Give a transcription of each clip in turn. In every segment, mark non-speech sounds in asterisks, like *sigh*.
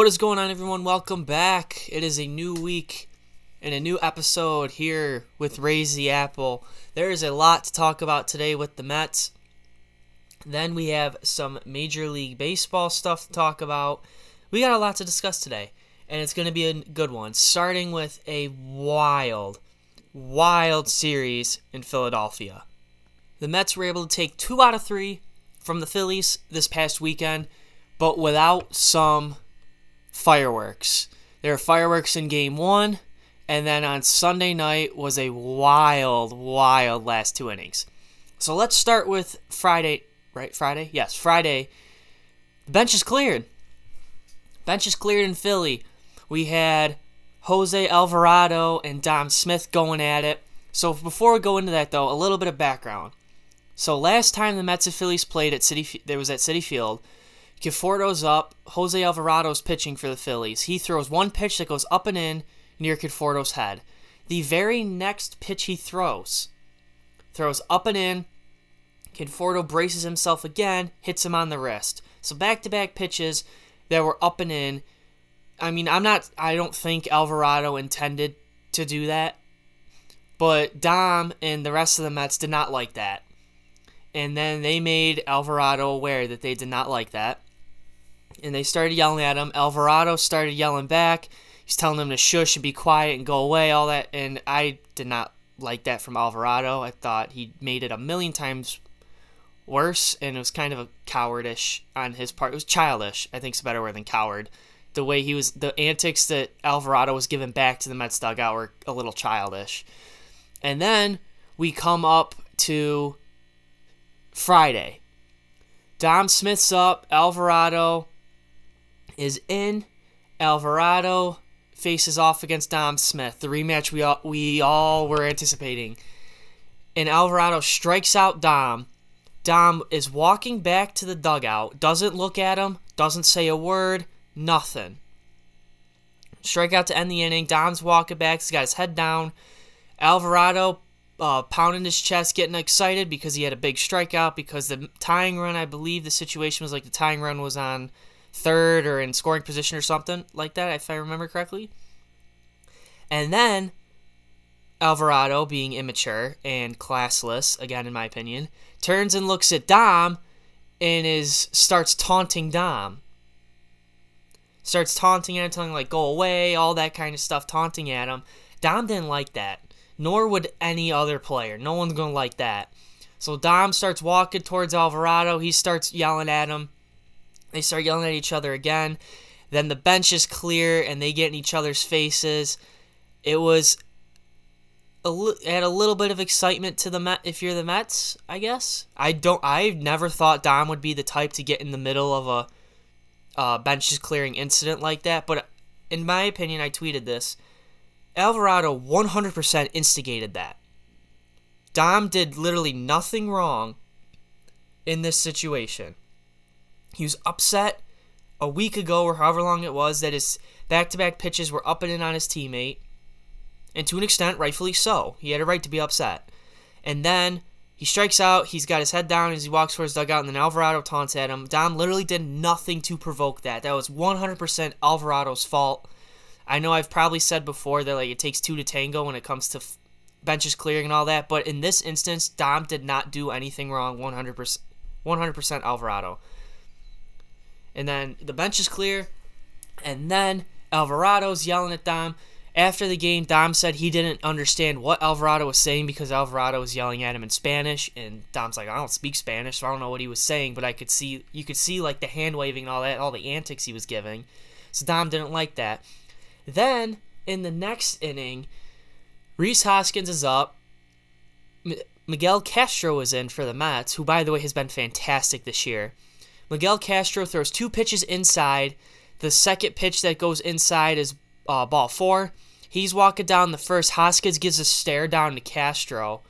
What is going on, everyone? Welcome back. It is a new week and a new episode here with Raise the Apple. There is a lot to talk about today with the Mets. Then we have some Major League Baseball stuff to talk about. We got a lot to discuss today, and it's going to be a good one. Starting with a wild, wild series in Philadelphia. The Mets were able to take two out of three from the Phillies this past weekend, but without some fireworks. There were fireworks in game one, and then on Sunday night was a wild, wild last two innings. So let's start with Friday, right? Friday? Yes, Friday. The bench is cleared. Bench is cleared in Philly. We had Jose Alvarado and Dom Smith going at it. So before we go into that, though, a little bit of background. So last time the Mets and Phillies played at Citi, there was at Citi Field. Conforto's up. Jose Alvarado's pitching for the Phillies. He throws one pitch that goes up and in near Conforto's head. The very next pitch he throws, throws up and in. Conforto braces himself again, hits him on the wrist. So back to back pitches that were up and in. I mean, I'm not, I don't think Alvarado intended to do that. But Dom and the rest of the Mets did not like that. And then they made Alvarado aware that they did not like that and they started yelling at him. Alvarado started yelling back. He's telling them to shush and be quiet and go away, all that. And I did not like that from Alvarado. I thought he made it a million times worse, and it was kind of a cowardish on his part. It was childish, I think is a better word than coward. The way he was, the antics that Alvarado was giving back to the Mets dugout were a little childish. And then we come up to Friday. Dom Smith's up, Alvarado is in. Alvarado faces off against Dom Smith, the rematch we all, we all were anticipating. And Alvarado strikes out Dom. Dom is walking back to the dugout, doesn't look at him, doesn't say a word, nothing. Strikeout to end the inning. Dom's walking back, he's got his head down. Alvarado uh, pounding his chest, getting excited because he had a big strikeout. Because the tying run, I believe the situation was like the tying run was on third or in scoring position or something like that, if I remember correctly. And then Alvarado, being immature and classless, again in my opinion, turns and looks at Dom and is starts taunting Dom. Starts taunting him, telling him like go away, all that kind of stuff, taunting at him. Dom didn't like that, nor would any other player. No one's gonna like that. So Dom starts walking towards Alvarado. He starts yelling at him. They start yelling at each other again. Then the bench is clear and they get in each other's faces. It was a li- had a little bit of excitement to the Met if you're the Mets, I guess. I don't I never thought Dom would be the type to get in the middle of a uh, benches clearing incident like that, but in my opinion, I tweeted this. Alvarado 100% instigated that. Dom did literally nothing wrong in this situation. He was upset a week ago or however long it was that his back to back pitches were up and in on his teammate. And to an extent, rightfully so. He had a right to be upset. And then he strikes out. He's got his head down as he walks towards dugout, and then Alvarado taunts at him. Dom literally did nothing to provoke that. That was 100% Alvarado's fault. I know I've probably said before that like it takes two to tango when it comes to f- benches clearing and all that, but in this instance, Dom did not do anything wrong. 100%, 100% Alvarado and then the bench is clear, and then Alvarado's yelling at Dom. After the game, Dom said he didn't understand what Alvarado was saying because Alvarado was yelling at him in Spanish, and Dom's like, I don't speak Spanish, so I don't know what he was saying, but I could see, you could see like the hand waving and all that, all the antics he was giving. So Dom didn't like that. Then in the next inning, Rhys Hoskins is up. M- Miguel Castro is in for the Mets, who by the way has been fantastic this year. Miguel Castro throws two pitches inside. The second pitch that goes inside is uh, ball four. He's walking down the first. Hoskins gives a stare down to Castro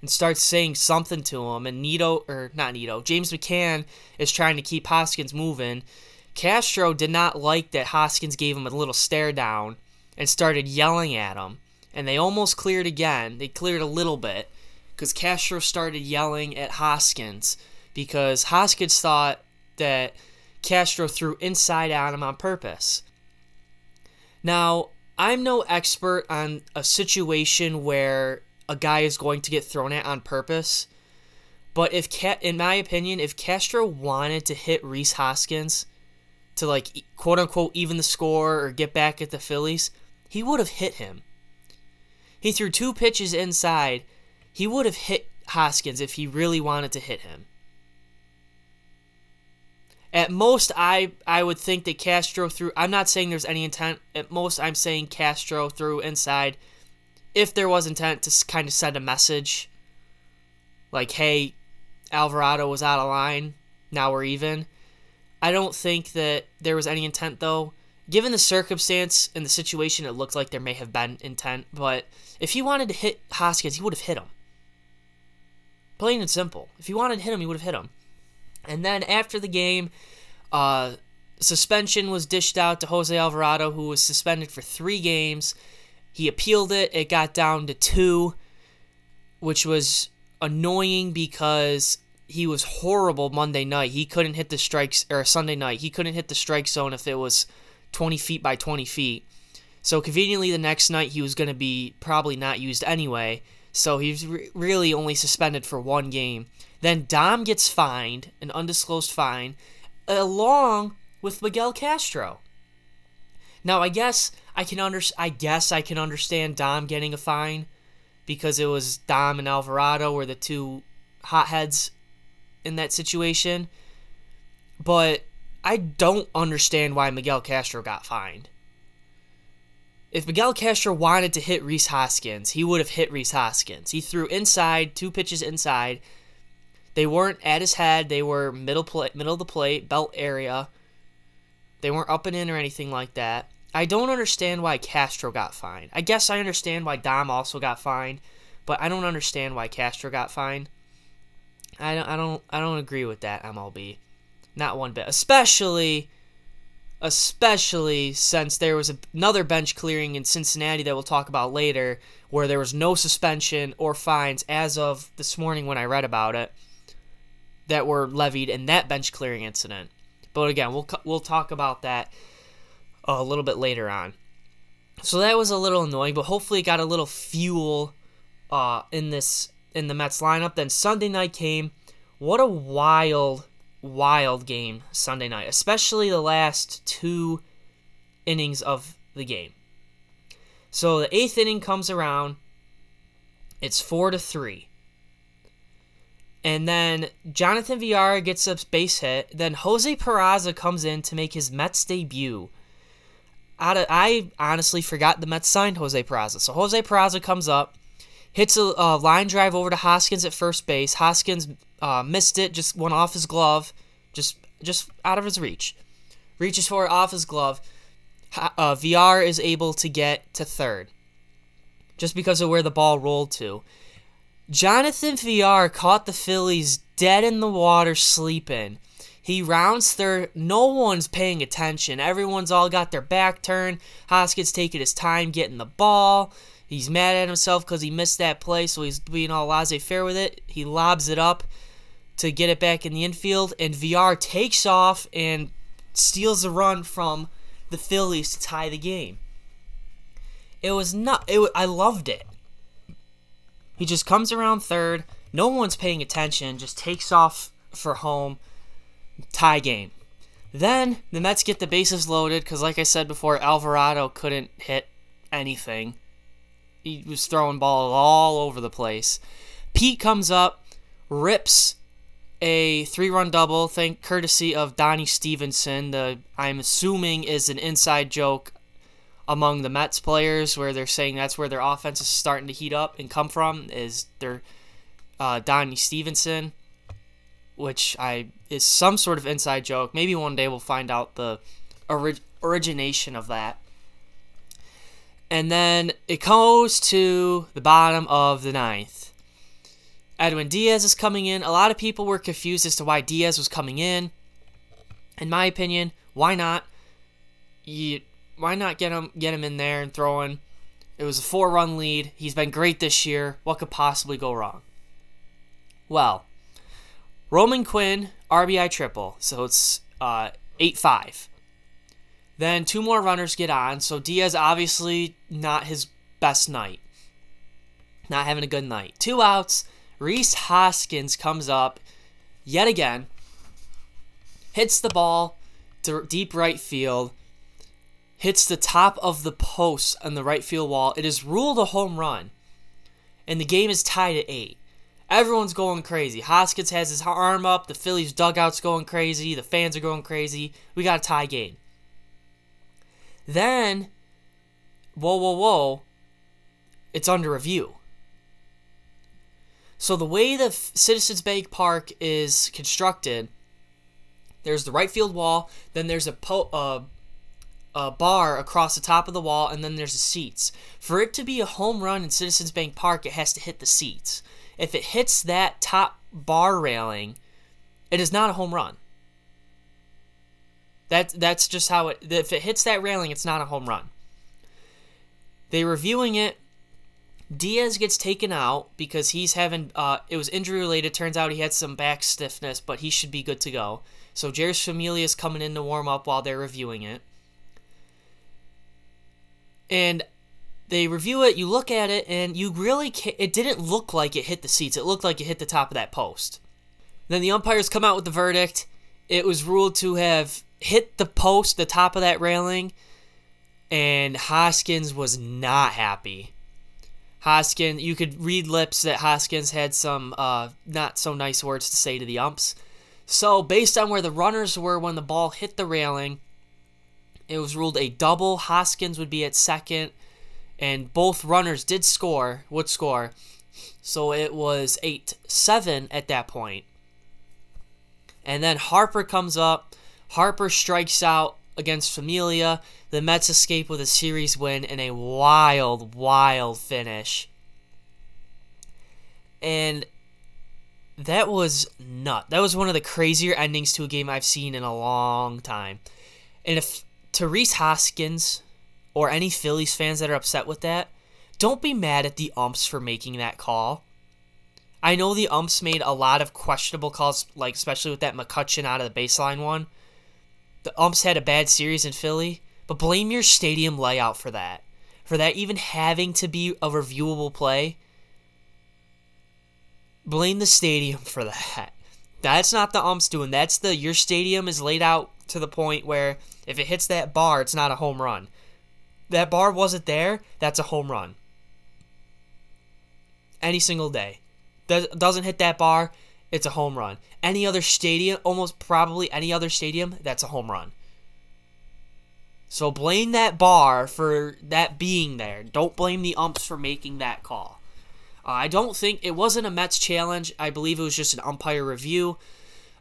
and starts saying something to him. And Nido, or not Nido, James McCann is trying to keep Hoskins moving. Castro did not like that Hoskins gave him a little stare down and started yelling at him. And they almost cleared again. They cleared a little bit because Castro started yelling at Hoskins because Hoskins thought that Castro threw inside on him on purpose. Now, I'm no expert on a situation where a guy is going to get thrown at on purpose, but if in my opinion, if Castro wanted to hit Rhys Hoskins to like quote unquote even the score or get back at the Phillies, he would have hit him. He threw two pitches inside. He would have hit Hoskins if he really wanted to hit him. At most, I I would think that Castro threw. I'm not saying there's any intent. At most, I'm saying Castro threw inside. If there was intent to kind of send a message, like, "Hey, Alvarado was out of line. Now we're even." I don't think that there was any intent though. Given the circumstance and the situation, it looked like there may have been intent. But if he wanted to hit Hoskins, he would have hit him. Plain and simple. If he wanted to hit him, he would have hit him. And then after the game, uh, suspension was dished out to Jose Alvarado, who was suspended for three games. He appealed it. It got down to two, which was annoying because he was horrible Monday night. He couldn't hit the strikes, or Sunday night. He couldn't hit the strike zone if it was 20 feet by 20 feet. So conveniently, the next night he was going to be probably not used anyway. So he's re- really only suspended for one game. Then Dom gets fined, an undisclosed fine, along with Miguel Castro. Now I guess I can under I guess I can understand Dom getting a fine because it was Dom and Alvarado were the two hotheads in that situation. But I don't understand why Miguel Castro got fined. If Miguel Castro wanted to hit Rhys Hoskins, he would have hit Rhys Hoskins. He threw inside, two pitches inside, they weren't at his head. They were middle plate, middle of the plate, belt area. They weren't up and in or anything like that. I don't understand why Castro got fined. I guess I understand why Dom also got fined, but I don't understand why Castro got fined. I don't I don't I don't agree with that MLB. Not one bit. Especially especially since there was another bench clearing in Cincinnati that we'll talk about later where there was no suspension or fines as of this morning when I read about it that were levied in that bench clearing incident. But again, we'll we'll talk about that a little bit later on. So that was a little annoying, but hopefully it got a little fuel uh, in this in the Mets lineup. Then Sunday night came. What a wild, wild game Sunday night, especially the last two innings of the game. So the eighth inning comes around. It's four to three. And then Jonathan Villar gets a base hit. Then Jose Peraza comes in to make his Mets debut. Of, I honestly forgot the Mets signed Jose Peraza. So Jose Peraza comes up, hits a, a line drive over to Hoskins at first base. Hoskins uh, missed it, just went off his glove, just just out of his reach. Reaches for it off his glove. Uh, Villar is able to get to third, just because of where the ball rolled to. Jonathan Villar caught the Phillies dead in the water sleeping. He rounds third. No one's paying attention. Everyone's all got their back turned. Hoskins taking his time getting the ball. He's mad at himself because he missed that play, so he's being all laissez faire with it. He lobs it up to get it back in the infield, and Villar takes off and steals a run from the Phillies to tie the game. It was not. It. I loved it. He just comes around third. No one's paying attention. Just takes off for home. Tie game. Then the Mets get the bases loaded because, like I said before, Alvarado couldn't hit anything. He was throwing balls all over the place. Pete comes up, rips a three-run double, thank courtesy of Donnie Stevenson. The I'm assuming is an inside joke among the Mets players where they're saying that's where their offense is starting to heat up and come from is their uh, Donnie Stevenson, which I is some sort of inside joke. Maybe one day we'll find out the orig- origination of that. And then it goes to the bottom of the ninth. Edwin Diaz is coming in. A lot of people were confused as to why Diaz was coming in. In my opinion, why not? You why not get him get him in there and throwing? It was a four run lead. He's been great this year. What could possibly go wrong? Well, Roman Quinn RBI triple. So it's uh, 8 5. Then two more runners get on, so Diaz obviously not his best night. Not having a good night. Two outs. Rhys Hoskins comes up yet again, hits the ball to deep right field, hits the top of the post on the right field wall. It is ruled a home run, and the game is tied at eight. Everyone's going crazy. Hoskins has his arm up. The Phillies dugout's going crazy. The fans are going crazy. We got a tie game. Then, whoa, whoa, whoa, it's under review. So the way the Citizens Bank Park is constructed, there's the right field wall, then there's a, po- uh, a bar across the top of the wall, and then there's the seats. For it to be a home run in Citizens Bank Park, it has to hit the seats. If it hits that top bar railing, it is not a home run. That that's just how it. If it hits that railing, it's not a home run. They reviewing it. Diaz gets taken out because he's having. Uh, it was injury related. Turns out he had some back stiffness, but he should be good to go. So Jeurys Familia is coming in to warm up while they're reviewing it. And they review it, you look at it, and you really can't, it didn't look like it hit the seats. It looked like it hit the top of that post. Then the umpires come out with the verdict. It was ruled to have hit the post, the top of that railing, and Hoskins was not happy. Hoskins, you could read lips that Hoskins had some uh, not so nice words to say to the umps. So, based on where the runners were when the ball hit the railing, it was ruled a double. Hoskins would be at second, and both runners did score, would score. So it was 8 7 at that point. And then Harper comes up, Harper strikes out against Familia. The Mets escape with a series win and a wild, wild finish. And that was nut. That was one of the crazier endings to a game I've seen in a long time. And if Therese Hoskins or any Phillies fans that are upset with that, don't be mad at the umps for making that call. I know the umps made a lot of questionable calls, like especially with that McCutchen out of the baseline one the umps had a bad series in Philly, but blame your stadium layout for that. For that even having to be a reviewable play. Blame the stadium for that. That's not the umps doing. That's the your stadium is laid out to the point where if it hits that bar, it's not a home run. That bar wasn't there, that's a home run. Any single day. Doesn't hit that bar, it's a home run. Any other stadium, almost probably any other stadium, that's a home run. So blame that bar for that being there. Don't blame the umps for making that call. Uh, I don't think it wasn't a Mets challenge. I believe it was just an umpire review.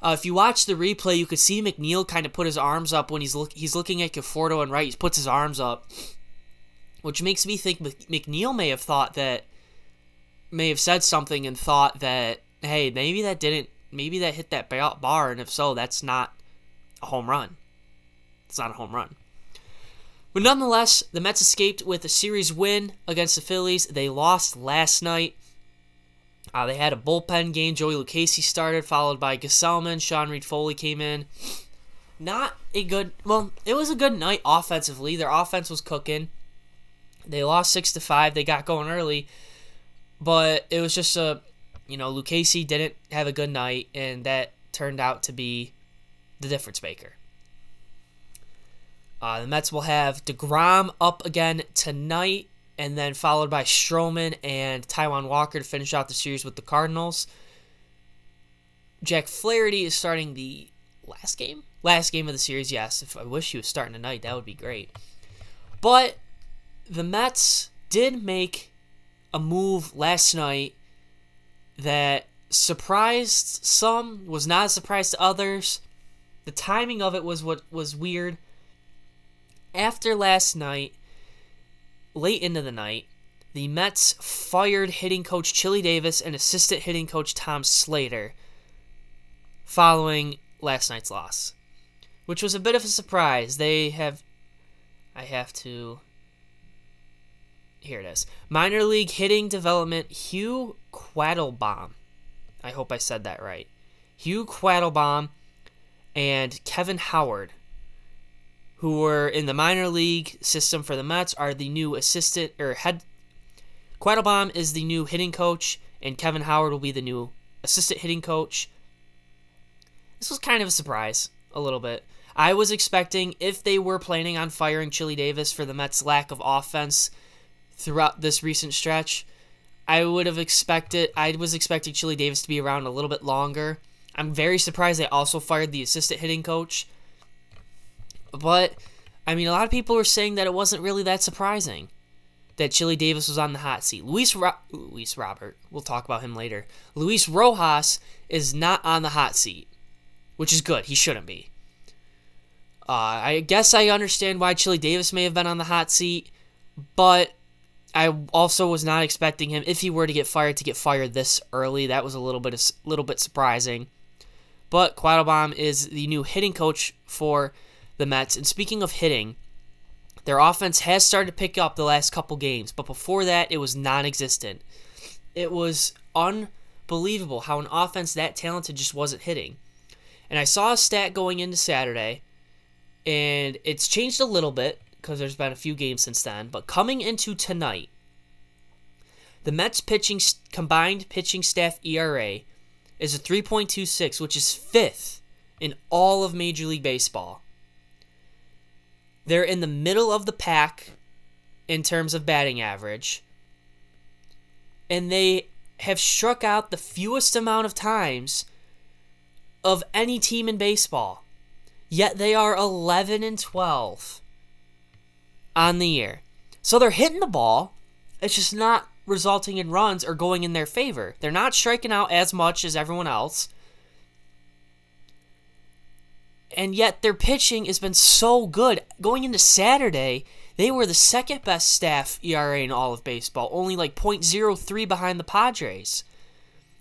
Uh, if you watch the replay, you could see McNeil kind of put his arms up when he's look he's looking at Conforto and right. He puts his arms up, which makes me think McNeil may have thought that may have said something and thought that hey, maybe that didn't, maybe that hit that bar, and if so, that's not a home run. It's not a home run. But nonetheless, the Mets escaped with a series win against the Phillies. They lost last night. Uh, they had a bullpen game. Joey Lucchesi started, followed by Gsellman. Sean Reid-Foley came in. Not a good. Well, it was a good night offensively. Their offense was cooking. They lost six to five. They got going early, but it was just a you know, Lucchesi didn't have a good night, and that turned out to be the difference maker. Uh, the Mets will have DeGrom up again tonight, and then followed by Stroman and Taijuan Walker to finish out the series with the Cardinals. Jack Flaherty is starting the last game? Last game of the series, yes. If I wish he was starting tonight, that would be great. But the Mets did make a move last night that surprised some, was not a surprise to others. The timing of it was what was weird. After last night, late into the night, the Mets fired hitting coach Chili Davis and assistant hitting coach Tom Slater following last night's loss, which was a bit of a surprise. They have, I have to here it is. Minor league hitting development Hugh Quattlebaum. I hope I said that right. Hugh Quattlebaum and Kevin Howard who were in the minor league system for the Mets, are the new assistant or head. Quattlebaum is the new hitting coach, and Kevin Howard will be the new assistant hitting coach. This was kind of a surprise, a little bit. I was expecting if they were planning on firing Chili Davis for the Mets' lack of offense throughout this recent stretch, I would have expected. I was expecting Chili Davis to be around a little bit longer. I'm very surprised they also fired the assistant hitting coach. But I mean, a lot of people were saying that it wasn't really that surprising that Chili Davis was on the hot seat. Luis Ro- Luis Robert, we'll talk about him later. Luis Rojas is not on the hot seat, which is good. He shouldn't be. Uh, I guess I understand why Chili Davis may have been on the hot seat, but I also was not expecting him if he were to get fired to get fired this early. That was a little bit a little bit surprising. But Quattlebaum is the new hitting coach for the Mets. And speaking of hitting, their offense has started to pick up the last couple games, but before that, it was non existent. It was unbelievable how an offense that talented just wasn't hitting. And I saw a stat going into Saturday, and it's changed a little bit because there's been a few games since then. But coming into tonight, the Mets pitching combined pitching staff ERA is a 3.26, which is fifth in all of Major League Baseball. They're in the middle of the pack in terms of batting average. And they have struck out the fewest amount of times of any team in baseball. Yet they are 11 and 12 on the year. So they're hitting the ball. It's just not resulting in runs or going in their favor. They're not striking out as much as everyone else and yet their pitching has been so good. Going into Saturday, they were the second best staff ERA in all of baseball, only like 0.03 behind the Padres.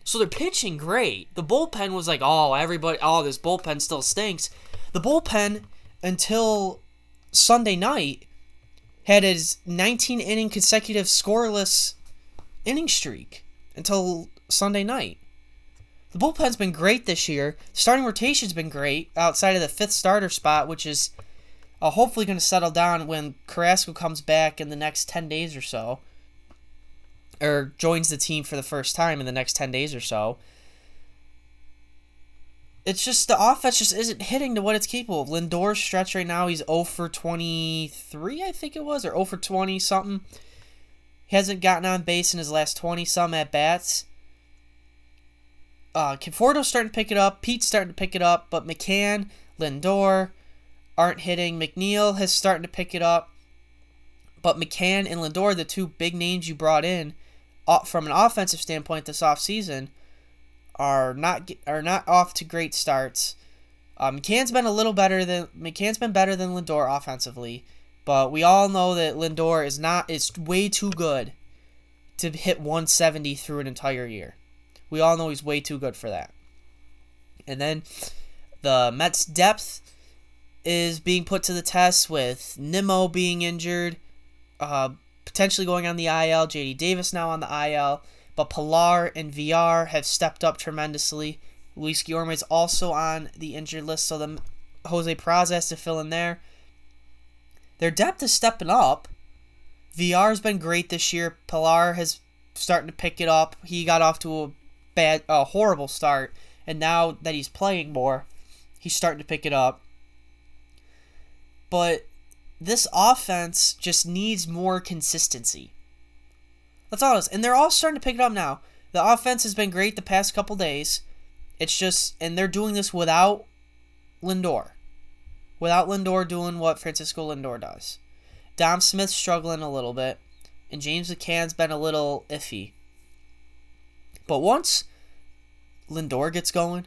So they're pitching great. The bullpen was like, oh, everybody, oh, this bullpen still stinks. The bullpen, until Sunday night, had his 19 inning consecutive scoreless inning streak until Sunday night. The bullpen's been great this year. Starting rotation's been great outside of the fifth starter spot, which is uh, hopefully going to settle down when Carrasco comes back in the next 10 days or so, or joins the team for the first time in the next 10 days or so. It's just the offense just isn't hitting to what it's capable of. Lindor's stretch right now, he's 0 for 23, I think it was, or 0 for 20 something. He hasn't gotten on base in his last 20 some at bats uh, Conforto's starting to pick it up. Pete's starting to pick it up, but McCann, Lindor aren't hitting. McNeil has starting to pick it up, but McCann and Lindor, the two big names you brought in, uh, from an offensive standpoint this offseason, are not are not off to great starts. Uh, McCann's been a little better than McCann's been better than Lindor offensively, but we all know that Lindor is not is way too good to hit 170 through an entire year. We all know he's way too good for that. And then the Mets' depth is being put to the test with Nimmo being injured, uh, potentially going on the IL. JD Davis now on the IL, but Pilar and Villar have stepped up tremendously. Luis Guillorme is also on the injured list, so the Jose Peraza has to fill in there. Their depth is stepping up. Villar has been great this year. Pilar has starting to pick it up. He got off to a bad, a horrible start, and now that he's playing more, he's starting to pick it up. But this offense just needs more consistency. That's all it is. And they're all starting to pick it up now. The offense has been great the past couple days. It's just, and they're doing this without Lindor. Without Lindor doing what Francisco Lindor does. Dom Smith's struggling a little bit, and James McCann's been a little iffy. But once Lindor gets going,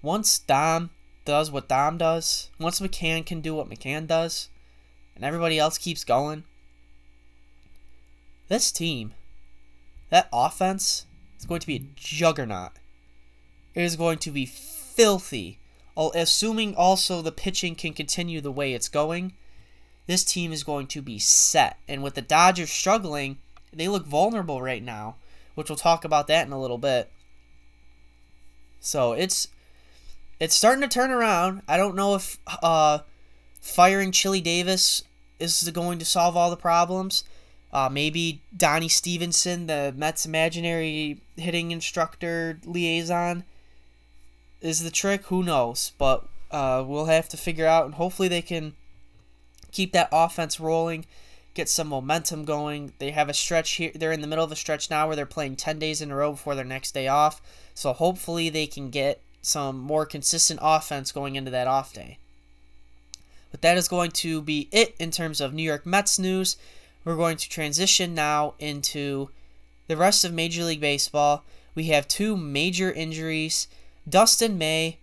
once Dom does what Dom does, once McCann can do what McCann does, and everybody else keeps going, this team, that offense, is going to be a juggernaut. It is going to be filthy. Assuming also the pitching can continue the way it's going, this team is going to be set. And with the Dodgers struggling, they look vulnerable right now which we'll talk about that in a little bit. So it's it's starting to turn around. I don't know if uh, firing Chili Davis is going to solve all the problems. Uh, maybe Donnie Stevenson, the Mets imaginary hitting instructor liaison, is the trick. Who knows? But uh, we'll have to figure out, and hopefully they can keep that offense rolling, get some momentum going. They have a stretch here. They're in the middle of a stretch now where they're playing 10 days in a row before their next day off. So hopefully they can get some more consistent offense going into that off day. But that is going to be it in terms of New York Mets news. We're going to transition now into the rest of Major League Baseball. We have two major injuries. Dustin May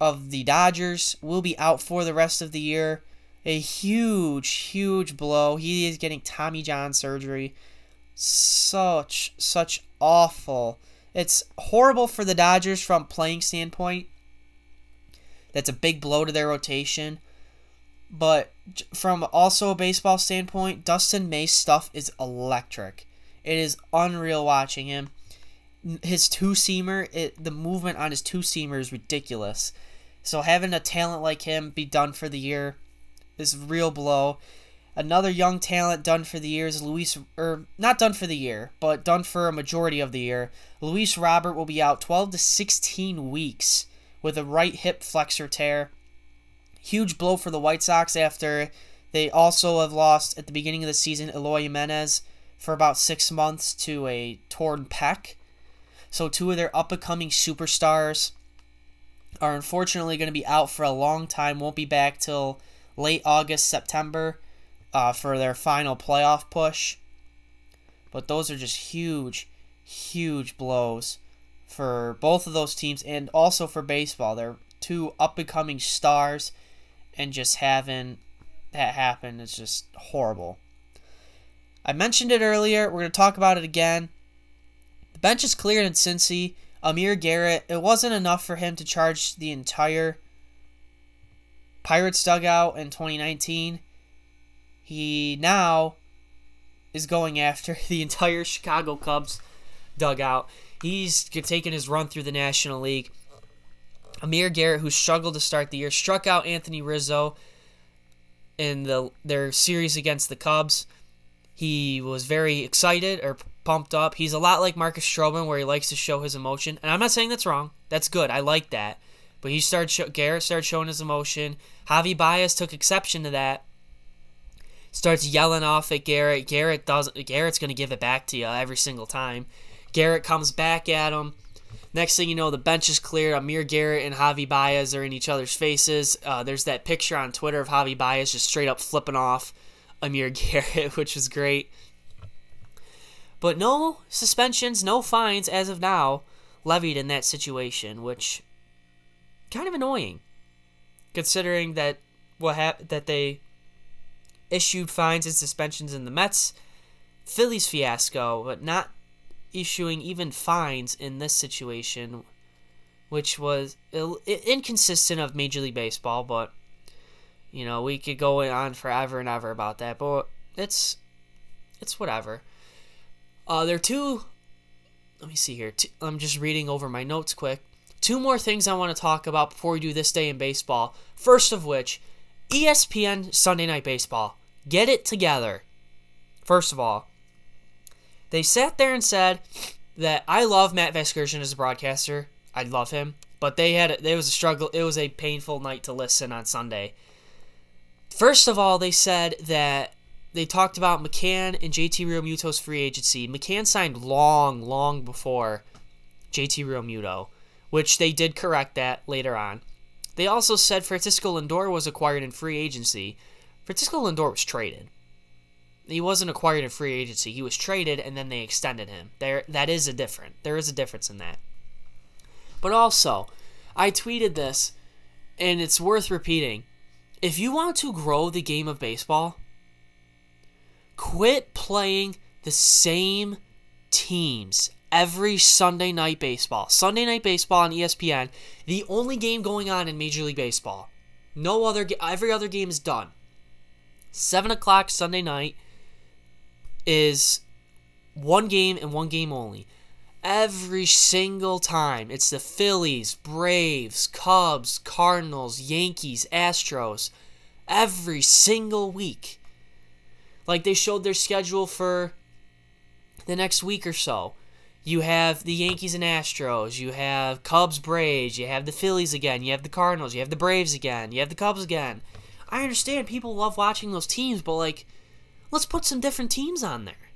of the Dodgers will be out for the rest of the year. A huge, huge blow. He is getting Tommy John surgery. Such, such awful. It's horrible for the Dodgers from playing standpoint. That's a big blow to their rotation. But from also a baseball standpoint, Dustin May's stuff is electric. It is unreal watching him. His two seamer, it, the movement on his two seamer is ridiculous. So having a talent like him be done for the year is real blow. Another young talent done for the year is Luis, or not done for the year, but done for a majority of the year. Luis Robert will be out 12 to 16 weeks with a right hip flexor tear. Huge blow for the White Sox after they also have lost at the beginning of the season Eloy Jimenez for about six months to a torn pec. So two of their up and coming superstars are unfortunately going to be out for a long time. Won't be back till late August, September uh, for their final playoff push. But those are just huge, huge blows for both of those teams and also for baseball. They're two up and coming stars, and just having that happen is just horrible. I mentioned it earlier. We're going to talk about it again. The bench is cleared in Cincy. Amir Garrett, it wasn't enough for him to charge the entire Pirates dugout in 2019. He now is going after *laughs* the entire Chicago Cubs dugout. He's taken his run through the National League. Amir Garrett, who struggled to start the year, struck out Anthony Rizzo in the their series against the Cubs. He was very excited or pumped up. He's a lot like Marcus Stroman, where he likes to show his emotion. And I'm not saying that's wrong. That's good. I like that. But he started Garrett started showing his emotion. Javi Baez took exception to that. Starts yelling off at Garrett. Garrett doesn't. Garrett's gonna give it back to you every single time. Garrett comes back at him. Next thing you know, the bench is clear. Amir Garrett and Javi Baez are in each other's faces. Uh, there's that picture on Twitter of Javi Baez just straight up flipping off Amir *laughs* Garrett, which was great. But no suspensions, no fines as of now levied in that situation, which kind of annoying, considering that what hap- that they issued fines and suspensions in the Mets Phillies fiasco, but not issuing even fines in this situation, which was Ill- inconsistent of Major League Baseball. But you know, we could go on forever and ever about that, but it's it's whatever. Uh, there are two. Let me see here. I'm just reading over my notes quick. Two more things I want to talk about before we do this day in baseball. First of which, ESPN Sunday Night Baseball. Get it together. First of all, they sat there and said that I love Matt Vasgersian as a broadcaster. I love him, but they had it. was a struggle. It was a painful night to listen on Sunday. First of all, they said that they talked about McCann and JT Realmuto's free agency. McCann signed long, long before JT Realmuto which they did correct that later on. They also said Francisco Lindor was acquired in free agency. Francisco Lindor was traded. He wasn't acquired in free agency. He was traded and then they extended him. There that is a different. There is a difference in that. But also, I tweeted this and it's worth repeating. If you want to grow the game of baseball, quit playing the same teams every Sunday night baseball. Sunday night baseball on ESPN, the only game going on in Major League Baseball. No other, every other game is done. Seven o'clock Sunday night is one game and one game only. Every single time, it's the Phillies, Braves, Cubs, Cardinals, Yankees, Astros. every single week. Like they showed their schedule for the next week or so. You have the Yankees and Astros, you have Cubs, Braves, you have the Phillies again, you have the Cardinals, you have the Braves again, you have the Cubs again. I understand people love watching those teams, but like let's put some different teams on there.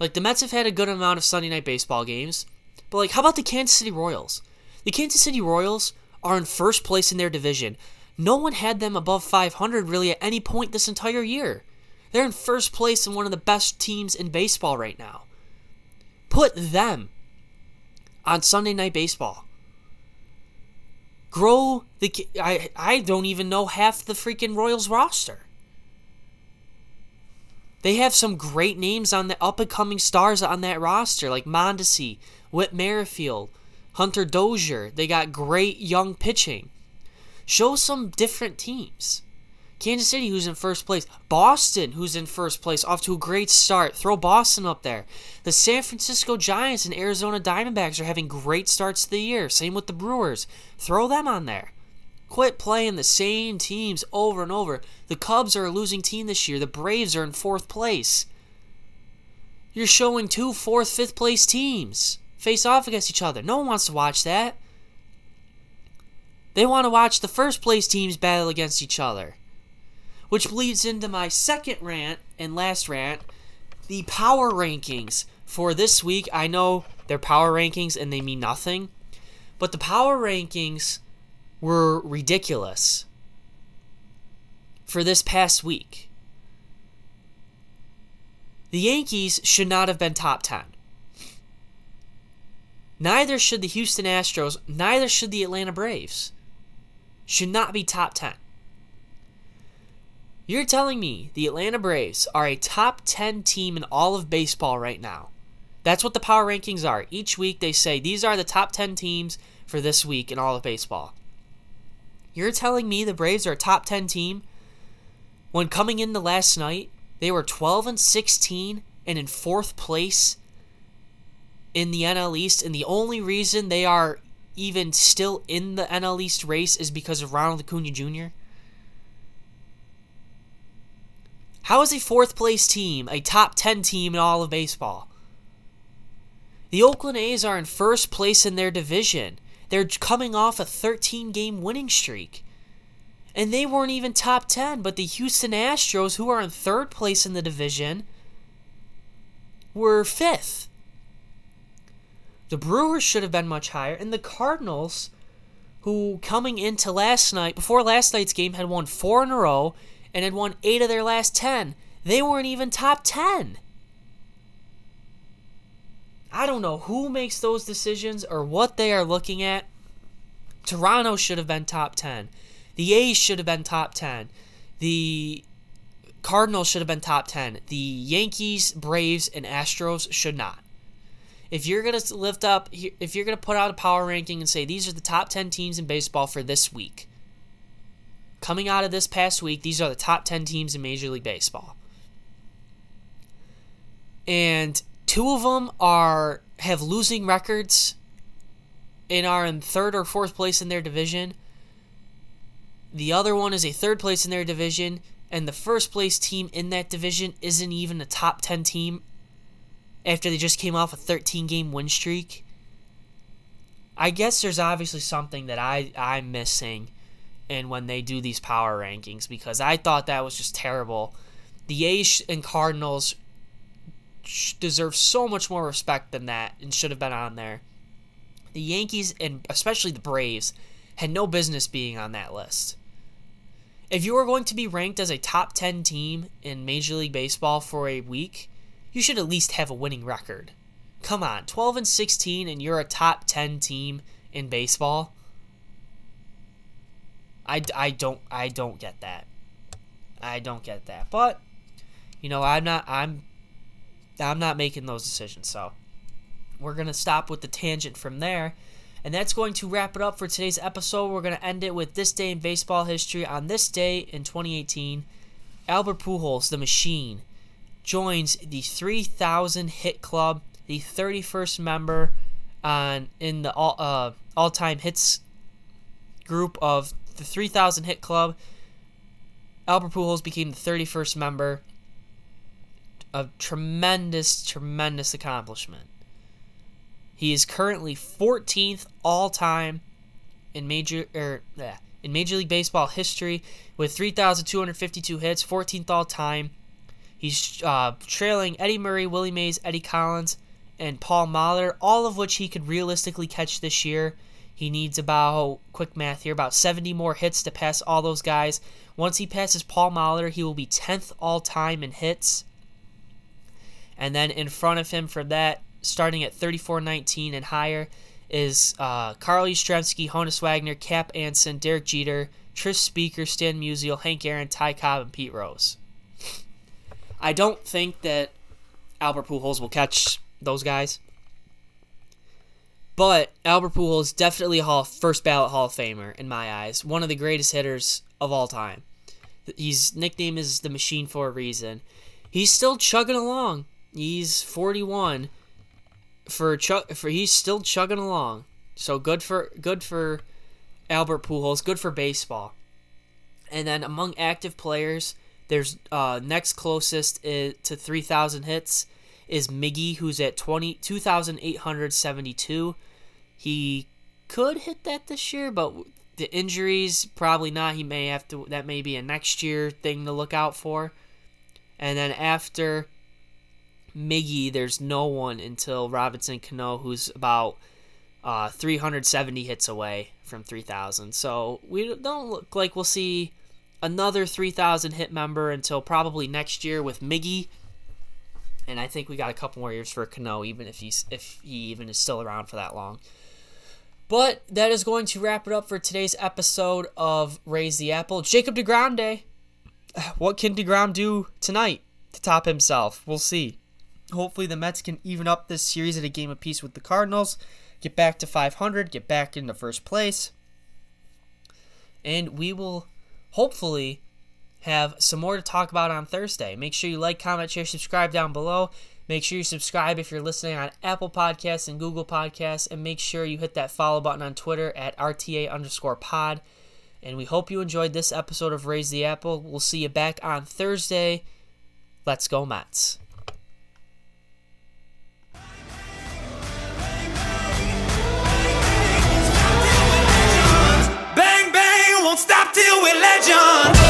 Like the Mets have had a good amount of Sunday night baseball games, but like how about the Kansas City Royals? The Kansas City Royals are in first place in their division. No one had them above 500 really at any point this entire year. They're in first place in one of the best teams in baseball right now. Put them on Sunday Night Baseball. Grow the. I, I don't even know half the freaking Royals roster. They have some great names on the up and coming stars on that roster, like Mondesi, Whit Merrifield, Hunter Dozier. They got great young pitching. Show some different teams. Kansas City, who's in first place. Boston, who's in first place, off to a great start. Throw Boston up there. The San Francisco Giants and Arizona Diamondbacks are having great starts to the year. Same with the Brewers. Throw them on there. Quit playing the same teams over and over. The Cubs are a losing team this year. The Braves are in fourth place. You're showing two fourth, fifth place teams face off against each other. No one wants to watch that. They want to watch the first place teams battle against each other. Which leads into my second rant and last rant the power rankings for this week. I know they're power rankings and they mean nothing, but the power rankings were ridiculous for this past week. The Yankees should not have been top 10. Neither should the Houston Astros, neither should the Atlanta Braves. Should not be top 10. You're telling me the Atlanta Braves are a top 10 team in all of baseball right now. That's what the power rankings are. Each week they say these are the top 10 teams for this week in all of baseball. You're telling me the Braves are a top 10 team when coming into last night, they were 12 and 16 and in fourth place in the NL East, and the only reason they are even still in the NL East race is because of Ronald Acuna Jr. How is a fourth place team a top 10 team in all of baseball? The Oakland A's are in first place in their division. They're coming off a 13 game winning streak. And they weren't even top 10, but the Houston Astros, who are in third place in the division, were fifth. The Brewers should have been much higher, and the Cardinals, who coming into last night, before last night's game, had won four in a row and had won eight of their last 10, they weren't even top 10. I don't know who makes those decisions or what they are looking at. Toronto should have been top 10. The A's should have been top 10. The Cardinals should have been top 10. The Yankees, Braves, and Astros should not. If you're going to lift up, if you're going to put out a power ranking and say these are the top 10 teams in baseball for this week, coming out of this past week, these are the top 10 teams in Major League Baseball. And two of them are have losing records and are in third or fourth place in their division. The other one is a third place in their division, and the first place team in that division isn't even a top 10 team after they just came off a 13 game win streak. I guess there's obviously something that I, I'm missing in when they do these power rankings because I thought that was just terrible. The A's and Cardinals deserve so much more respect than that and should have been on there. The Yankees and especially the Braves had no business being on that list. If you are going to be ranked as a top 10 team in Major League Baseball for a week, you should at least have a winning record. Come on, 12 and 16 and you're a top 10 team in baseball? I, I don't I don't get that. I don't get that. But you know, I'm not I'm I'm not making those decisions. So we're going to stop with the tangent from there and that's going to wrap it up for today's episode. We're going to end it with this day in baseball history. On this day in 2018, Albert Pujols, the machine, joins the 3,000 hit club, the 31st member on in the all uh, all-time hits group of the 3,000 hit club. Albert Pujols became the 31st member. A tremendous, tremendous accomplishment. He is currently 14th all time in major er, in Major League Baseball history with 3,252 hits, 14th all time. He's uh, trailing Eddie Murray, Willie Mays, Eddie Collins, and Paul Molitor, all of which he could realistically catch this year. He needs about, quick math here, about 70 more hits to pass all those guys. Once he passes Paul Molitor, he will be 10th all time in hits. And then in front of him for that, starting at 34.19 and higher, is uh, Carl Yastrzemski, Honus Wagner, Cap Anson, Derek Jeter, Tris Speaker, Stan Musial, Hank Aaron, Ty Cobb, and Pete Rose. I don't think that Albert Pujols will catch those guys. But Albert Pujols is definitely a Hall, first ballot Hall of Famer in my eyes. One of the greatest hitters of all time. His nickname is the Machine for a reason. He's still chugging along. He's 41. For chug, for he's still chugging along. So good for good for Albert Pujols. Good for baseball. And then among active players, there's uh, next closest to 3,000 hits is Miggy, who's at 20, 2,872. He could hit that this year, but the injuries, probably not. He may have to, that may be a next year thing to look out for. And then after Miggy, there's no one until Robinson Cano, who's about uh, 370 hits away from 3,000. So we don't look like we'll see another 3,000 hit member until probably next year with Miggy and I think we got a couple more years for Cano, even if he's if he even is still around for that long. But that is going to wrap it up for today's episode of Raise the Apple. Jacob DeGrom Day. What can DeGrom do tonight to top himself? We'll see. Hopefully the Mets can even up this series at a game apiece with the Cardinals, get back to 500, get back into first place, and we will hopefully have some more to talk about on Thursday. Make sure you like, comment, share, subscribe down below. Make sure you subscribe if you're listening on Apple Podcasts and Google Podcasts, and make sure you hit that follow button on Twitter at RTA underscore pod. And we hope you enjoyed this episode of Raise the Apple. We'll see you back on Thursday. Let's go, Mets. Bang, bang, won't stop till we're legends.